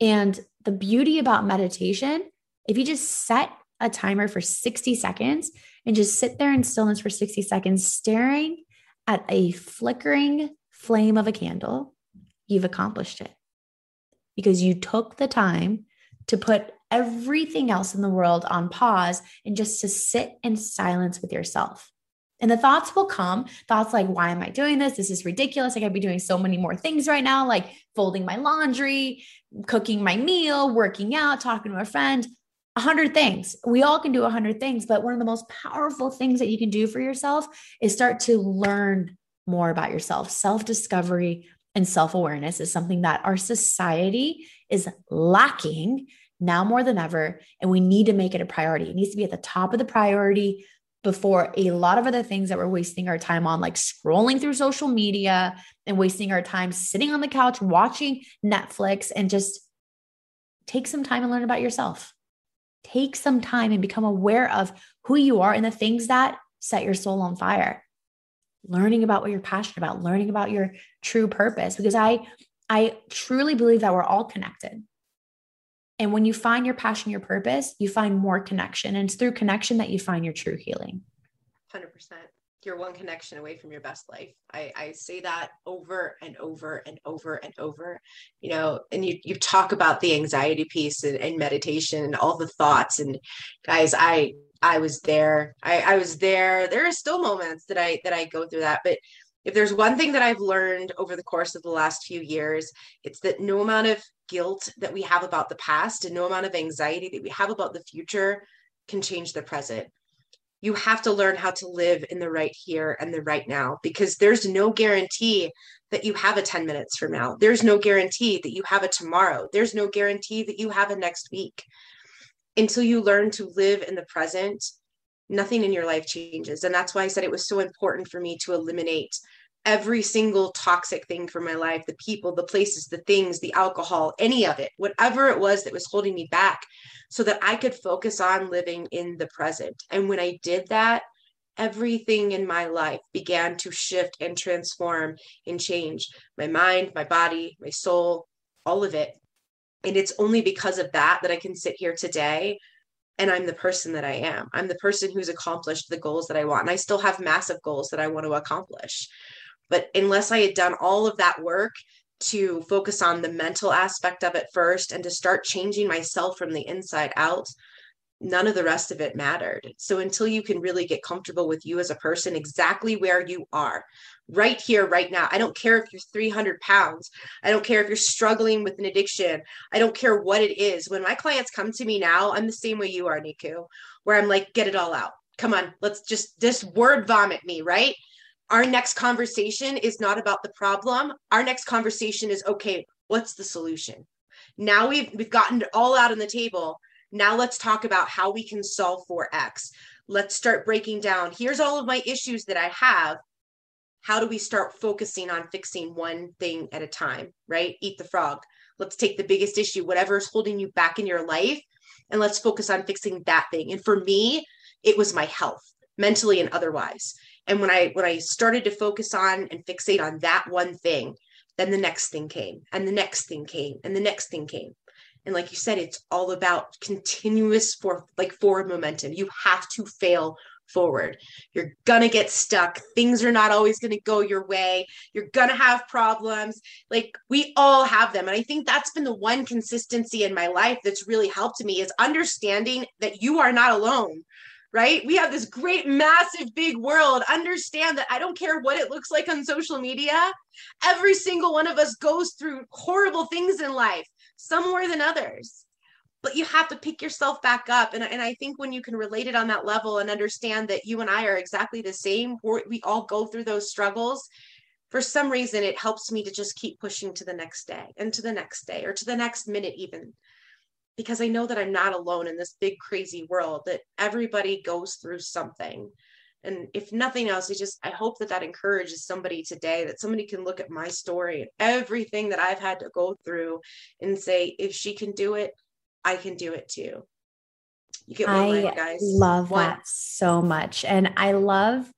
And the beauty about meditation, if you just set a timer for 60 seconds and just sit there in stillness for 60 seconds, staring at a flickering flame of a candle, you've accomplished it because you took the time to put everything else in the world on pause and just to sit in silence with yourself. And the thoughts will come thoughts like, why am I doing this? This is ridiculous. I could be doing so many more things right now, like folding my laundry, cooking my meal, working out, talking to a friend, a hundred things. We all can do a hundred things, but one of the most powerful things that you can do for yourself is start to learn more about yourself. Self discovery and self awareness is something that our society is lacking now more than ever. And we need to make it a priority. It needs to be at the top of the priority before a lot of other things that we're wasting our time on, like scrolling through social media and wasting our time sitting on the couch watching Netflix and just take some time and learn about yourself. Take some time and become aware of who you are and the things that set your soul on fire. Learning about what you're passionate about, learning about your true purpose because I I truly believe that we're all connected. And when you find your passion, your purpose, you find more connection. And it's through connection that you find your true healing. 100%. you're one connection away from your best life. I, I say that over and over and over and over, you know, and you, you talk about the anxiety piece and, and meditation and all the thoughts and guys, I, I was there. I, I was there. There are still moments that I, that I go through that, but if there's one thing that I've learned over the course of the last few years, it's that no amount of guilt that we have about the past and no amount of anxiety that we have about the future can change the present you have to learn how to live in the right here and the right now because there's no guarantee that you have a 10 minutes from now. There's no guarantee that you have a tomorrow. There's no guarantee that you have a next week. Until you learn to live in the present, nothing in your life changes. And that's why I said it was so important for me to eliminate every single toxic thing from my life the people, the places, the things, the alcohol, any of it, whatever it was that was holding me back, so that I could focus on living in the present. And when I did that, everything in my life began to shift and transform and change my mind, my body, my soul, all of it. And it's only because of that that I can sit here today and I'm the person that I am. I'm the person who's accomplished the goals that I want. And I still have massive goals that I want to accomplish. But unless I had done all of that work to focus on the mental aspect of it first and to start changing myself from the inside out, none of the rest of it mattered. So until you can really get comfortable with you as a person, exactly where you are, right here, right now. I don't care if you're 300 pounds. I don't care if you're struggling with an addiction. I don't care what it is. When my clients come to me now, I'm the same way you are, Niku, where I'm like, get it all out. Come on, let's just this word vomit me, right? Our next conversation is not about the problem. Our next conversation is okay what's the solution? Now we've we've gotten it all out on the table. Now let's talk about how we can solve for x. Let's start breaking down. Here's all of my issues that i have. How do we start focusing on fixing one thing at a time right? Eat the frog. Let's take the biggest issue whatever is holding you back in your life and let's focus on fixing that thing. And for me it was my health mentally and otherwise and when i when i started to focus on and fixate on that one thing then the next thing came and the next thing came and the next thing came. And like you said it's all about continuous for like forward momentum. You have to fail forward. You're gonna get stuck. Things are not always gonna go your way. You're gonna have problems. Like we all have them. And i think that's been the one consistency in my life that's really helped me is understanding that you are not alone right? We have this great, massive, big world. Understand that I don't care what it looks like on social media. Every single one of us goes through horrible things in life, some more than others. But you have to pick yourself back up. And, and I think when you can relate it on that level and understand that you and I are exactly the same, we all go through those struggles. For some reason, it helps me to just keep pushing to the next day and to the next day or to the next minute, even because I know that I'm not alone in this big crazy world that everybody goes through something. And if nothing else, I just I hope that that encourages somebody today that somebody can look at my story and everything that I've had to go through and say if she can do it, I can do it too. You get one I line, guys. Love one. that so much. And I love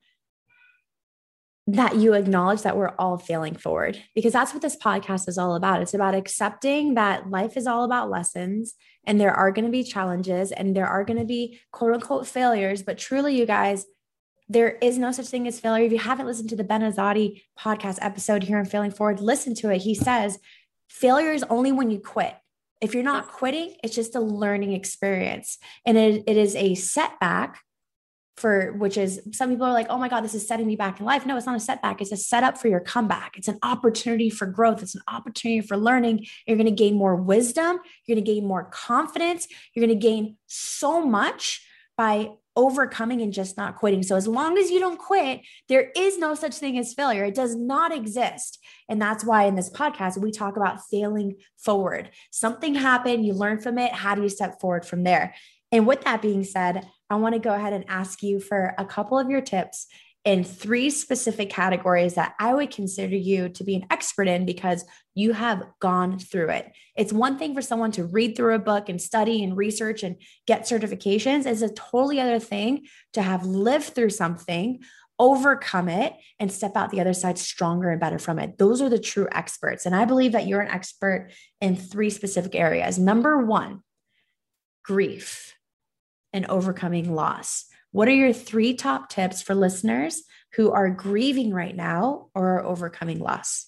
that you acknowledge that we're all failing forward because that's what this podcast is all about. It's about accepting that life is all about lessons and there are going to be challenges and there are going to be quote unquote failures. But truly, you guys, there is no such thing as failure. If you haven't listened to the Ben Azadi podcast episode here on Failing Forward, listen to it. He says failure is only when you quit. If you're not quitting, it's just a learning experience and it, it is a setback for which is some people are like, oh my God, this is setting me back in life. No, it's not a setback. It's a setup for your comeback. It's an opportunity for growth. It's an opportunity for learning. You're going to gain more wisdom. You're going to gain more confidence. You're going to gain so much by overcoming and just not quitting. So, as long as you don't quit, there is no such thing as failure. It does not exist. And that's why in this podcast, we talk about failing forward. Something happened, you learn from it. How do you step forward from there? And with that being said, I want to go ahead and ask you for a couple of your tips in three specific categories that I would consider you to be an expert in because you have gone through it. It's one thing for someone to read through a book and study and research and get certifications. It's a totally other thing to have lived through something, overcome it, and step out the other side stronger and better from it. Those are the true experts. And I believe that you're an expert in three specific areas. Number one, grief and overcoming loss. What are your three top tips for listeners who are grieving right now or are overcoming loss?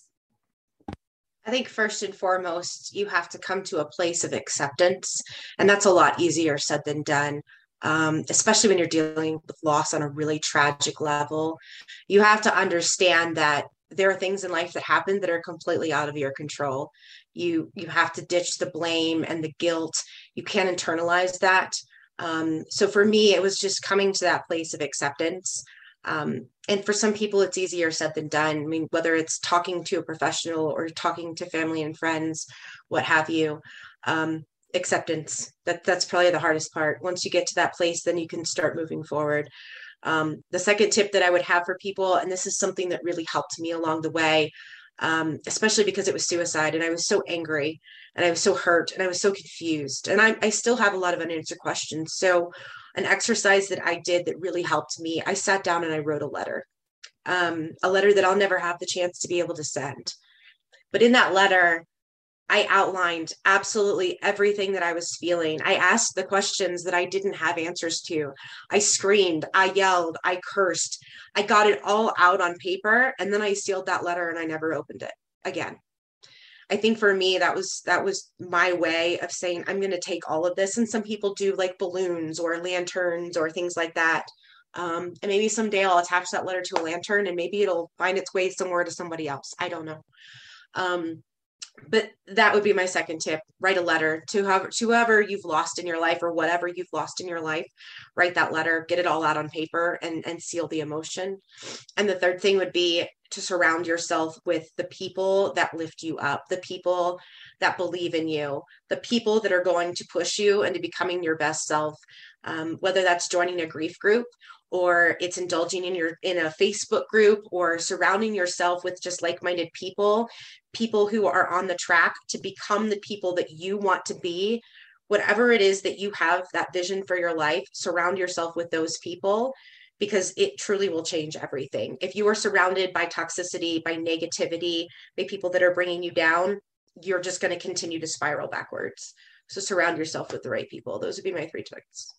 I think first and foremost, you have to come to a place of acceptance. And that's a lot easier said than done, um, especially when you're dealing with loss on a really tragic level. You have to understand that there are things in life that happen that are completely out of your control you you have to ditch the blame and the guilt you can't internalize that um, so for me it was just coming to that place of acceptance. Um, and for some people it's easier said than done. I mean whether it's talking to a professional or talking to family and friends what have you um, acceptance. That that's probably the hardest part. Once you get to that place then you can start moving forward. Um, the second tip that I would have for people, and this is something that really helped me along the way, um, especially because it was suicide and I was so angry and I was so hurt and I was so confused. And I, I still have a lot of unanswered questions. So, an exercise that I did that really helped me, I sat down and I wrote a letter, um, a letter that I'll never have the chance to be able to send. But in that letter, I outlined absolutely everything that I was feeling. I asked the questions that I didn't have answers to. I screamed, I yelled, I cursed. I got it all out on paper and then I sealed that letter and I never opened it again. I think for me that was that was my way of saying I'm going to take all of this and some people do like balloons or lanterns or things like that. Um, and maybe someday I'll attach that letter to a lantern and maybe it'll find its way somewhere to somebody else. I don't know. Um, but that would be my second tip. Write a letter to whoever, to whoever you've lost in your life or whatever you've lost in your life. Write that letter get it all out on paper and and seal the emotion. And the third thing would be to surround yourself with the people that lift you up the people that believe in you the people that are going to push you into becoming your best self. Um, whether that's joining a grief group or it's indulging in your in a facebook group or surrounding yourself with just like-minded people people who are on the track to become the people that you want to be whatever it is that you have that vision for your life surround yourself with those people because it truly will change everything. If you are surrounded by toxicity by negativity by people that are bringing you down you're just going to continue to spiral backwards. So surround yourself with the right people. Those would be my three tips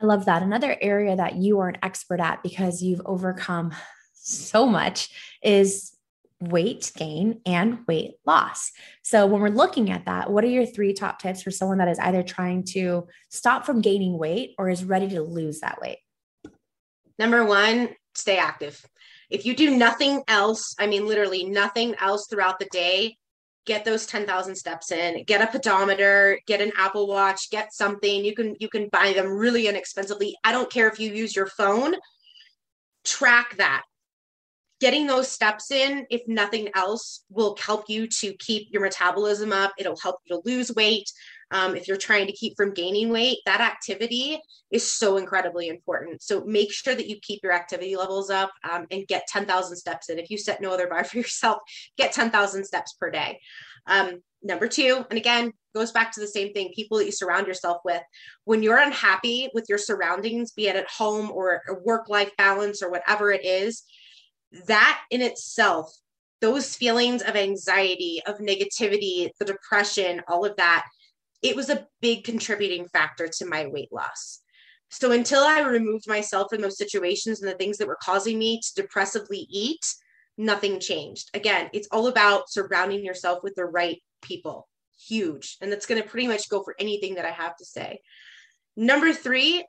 I love that. Another area that you are an expert at because you've overcome so much is weight gain and weight loss. So, when we're looking at that, what are your three top tips for someone that is either trying to stop from gaining weight or is ready to lose that weight? Number one, stay active. If you do nothing else, I mean, literally nothing else throughout the day, get those 10,000 steps in, get a pedometer, get an Apple Watch, get something. You can you can buy them really inexpensively. I don't care if you use your phone. Track that. Getting those steps in, if nothing else, will help you to keep your metabolism up. It'll help you to lose weight. Um, if you're trying to keep from gaining weight, that activity is so incredibly important. So make sure that you keep your activity levels up um, and get 10,000 steps in. If you set no other bar [laughs] for yourself, get 10,000 steps per day. Um, number two, and again, goes back to the same thing people that you surround yourself with. When you're unhappy with your surroundings, be it at home or a work life balance or whatever it is, that in itself those feelings of anxiety, of negativity, the depression, all of that it was a big contributing factor to my weight loss. So until I removed myself from those situations and the things that were causing me to depressively eat, nothing changed. Again, it's all about surrounding yourself with the right people. Huge. And that's going to pretty much go for anything that I have to say. Number three,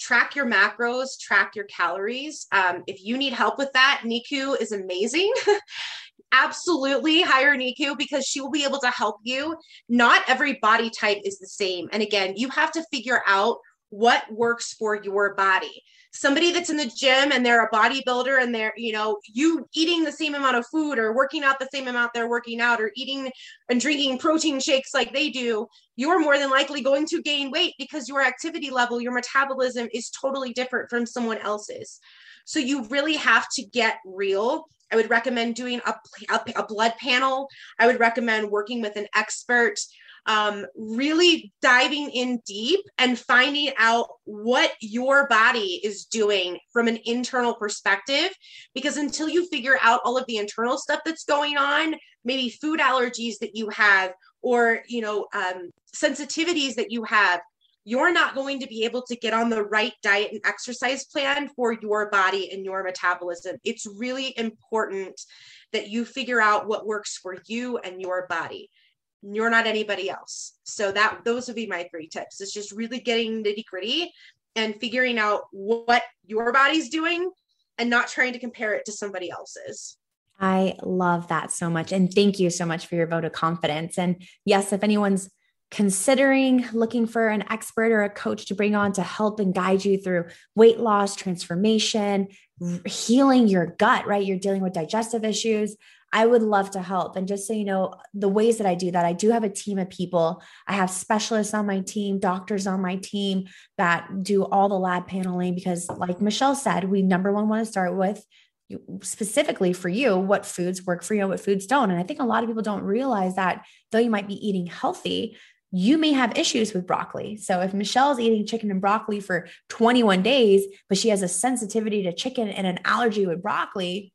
track your macros, track your calories. Um, if you need help with that, Niku is amazing. [laughs] absolutely hire Niku because she will be able to help you. Not every body type is the same. And again, you have to figure out what works for your body. Somebody that's in the gym and they're a bodybuilder and they're, you know, you eating the same amount of food or working out the same amount they're working out or eating and drinking protein shakes like they do, you're more than likely going to gain weight because your activity level, your metabolism is totally different from someone else's. So you really have to get real I would recommend doing a, a, a blood panel. I would recommend working with an expert, um, really diving in deep and finding out what your body is doing from an internal perspective. Because until you figure out all of the internal stuff that's going on, maybe food allergies that you have, or you know um, sensitivities that you have you're not going to be able to get on the right diet and exercise plan for your body and your metabolism. It's really important that you figure out what works for you and your body. You're not anybody else. So that those would be my three tips. It's just really getting nitty gritty and figuring out what your body's doing and not trying to compare it to somebody else's. I love that so much. And thank you so much for your vote of confidence. And yes, if anyone's considering looking for an expert or a coach to bring on to help and guide you through weight loss, transformation, healing your gut, right? You're dealing with digestive issues. I would love to help. And just so you know, the ways that I do that, I do have a team of people. I have specialists on my team, doctors on my team that do all the lab paneling because, like Michelle said, we number one want to start with specifically for you what foods work for you what foods don't and i think a lot of people don't realize that though you might be eating healthy you may have issues with broccoli. So if Michelle's eating chicken and broccoli for 21 days, but she has a sensitivity to chicken and an allergy with broccoli,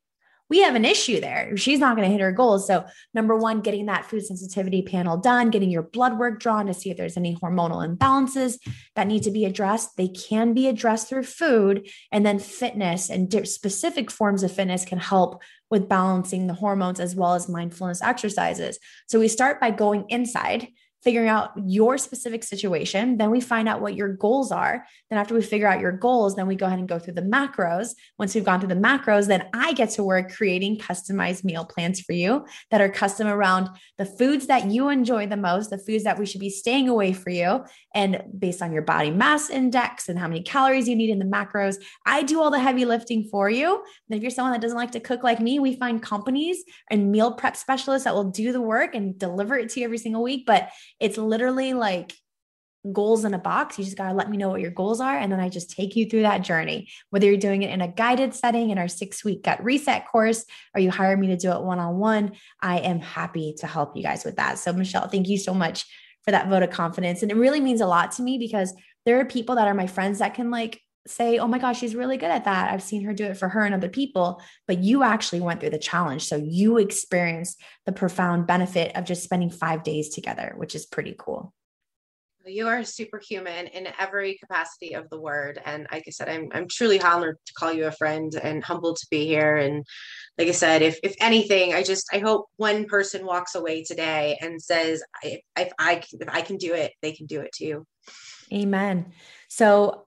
we have an issue there. She's not going to hit her goals. So, number one, getting that food sensitivity panel done, getting your blood work drawn to see if there's any hormonal imbalances that need to be addressed. They can be addressed through food. And then fitness and specific forms of fitness can help with balancing the hormones as well as mindfulness exercises. So, we start by going inside figuring out your specific situation. Then we find out what your goals are. Then, after we figure out your goals, then we go ahead and go through the macros. Once we've gone through the macros, then I get to work creating customized meal plans for you that are custom around the foods that you enjoy the most, the foods that we should be staying away for you, and based on your body mass index and how many calories you need in the macros. I do all the heavy lifting for you. And if you're someone that doesn't like to cook like me, we find companies and meal prep specialists that will do the work and deliver it to you every single week. But it's literally like goals in a box. You just got to let me know what your goals are. And then I just take you through that journey, whether you're doing it in a guided setting in our six week gut reset course, or you hire me to do it one on one. I am happy to help you guys with that. So, Michelle, thank you so much for that vote of confidence. And it really means a lot to me because there are people that are my friends that can like say, oh my gosh, she's really good at that. I've seen her do it for her and other people, but you actually went through the challenge. So you experienced the profound benefit of just spending five days together, which is pretty cool. You are superhuman in every capacity of the word. And like I said, I'm, I'm truly honored to call you a friend and humbled to be here. And like I said, if, if anything, I just, I hope one person walks away today and says, if, if I, if I can do it, they can do it too. Amen. So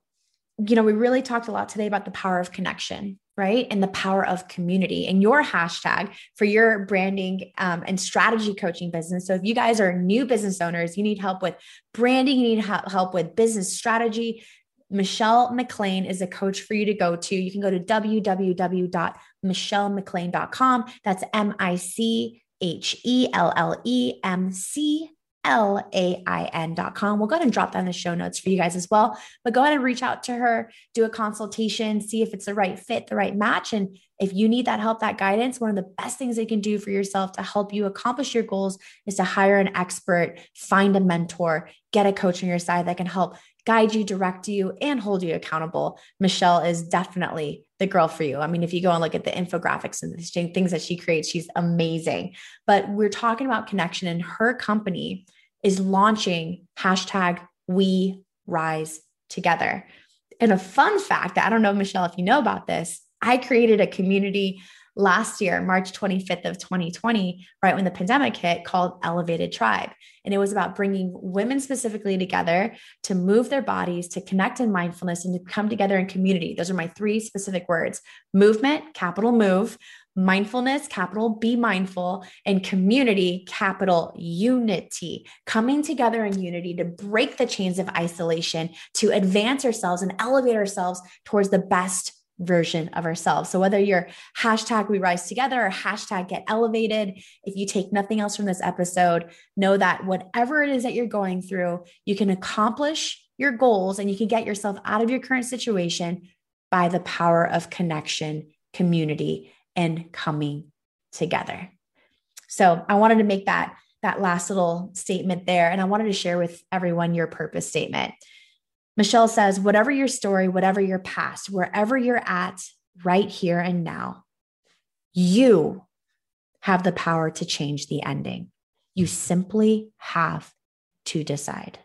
you know, we really talked a lot today about the power of connection, right? And the power of community and your hashtag for your branding um, and strategy coaching business. So if you guys are new business owners, you need help with branding, you need help with business strategy. Michelle McLain is a coach for you to go to. You can go to www.michellemclain.com. That's M I C H E L L E M C L-A-I-N.com. We'll go ahead and drop that in the show notes for you guys as well. But go ahead and reach out to her, do a consultation, see if it's the right fit, the right match. And if you need that help, that guidance, one of the best things you can do for yourself to help you accomplish your goals is to hire an expert, find a mentor, get a coach on your side that can help guide you, direct you, and hold you accountable. Michelle is definitely the girl for you. I mean, if you go and look at the infographics and the things that she creates, she's amazing. But we're talking about connection, and her company is launching hashtag We Rise Together. And a fun fact I don't know, Michelle, if you know about this, I created a community last year, March 25th of 2020, right when the pandemic hit, called Elevated Tribe. And it was about bringing women specifically together to move their bodies, to connect in mindfulness, and to come together in community. Those are my three specific words movement, capital move, mindfulness, capital be mindful, and community, capital unity, coming together in unity to break the chains of isolation, to advance ourselves and elevate ourselves towards the best version of ourselves. So whether you're hashtag we rise together or hashtag get elevated, if you take nothing else from this episode, know that whatever it is that you're going through, you can accomplish your goals and you can get yourself out of your current situation by the power of connection, community, and coming together. So I wanted to make that that last little statement there and I wanted to share with everyone your purpose statement. Michelle says, whatever your story, whatever your past, wherever you're at right here and now, you have the power to change the ending. You simply have to decide.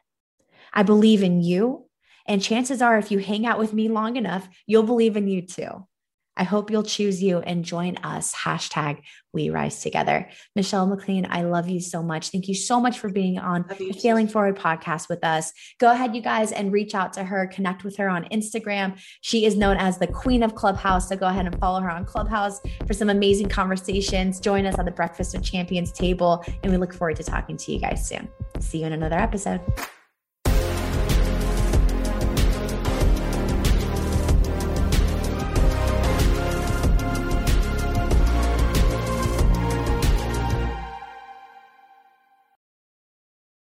I believe in you. And chances are, if you hang out with me long enough, you'll believe in you too. I hope you'll choose you and join us. Hashtag we rise together. Michelle McLain, I love you so much. Thank you so much for being on the Failing Forward podcast with us. Go ahead, you guys, and reach out to her, connect with her on Instagram. She is known as the Queen of Clubhouse. So go ahead and follow her on Clubhouse for some amazing conversations. Join us on the Breakfast of Champions table. And we look forward to talking to you guys soon. See you in another episode.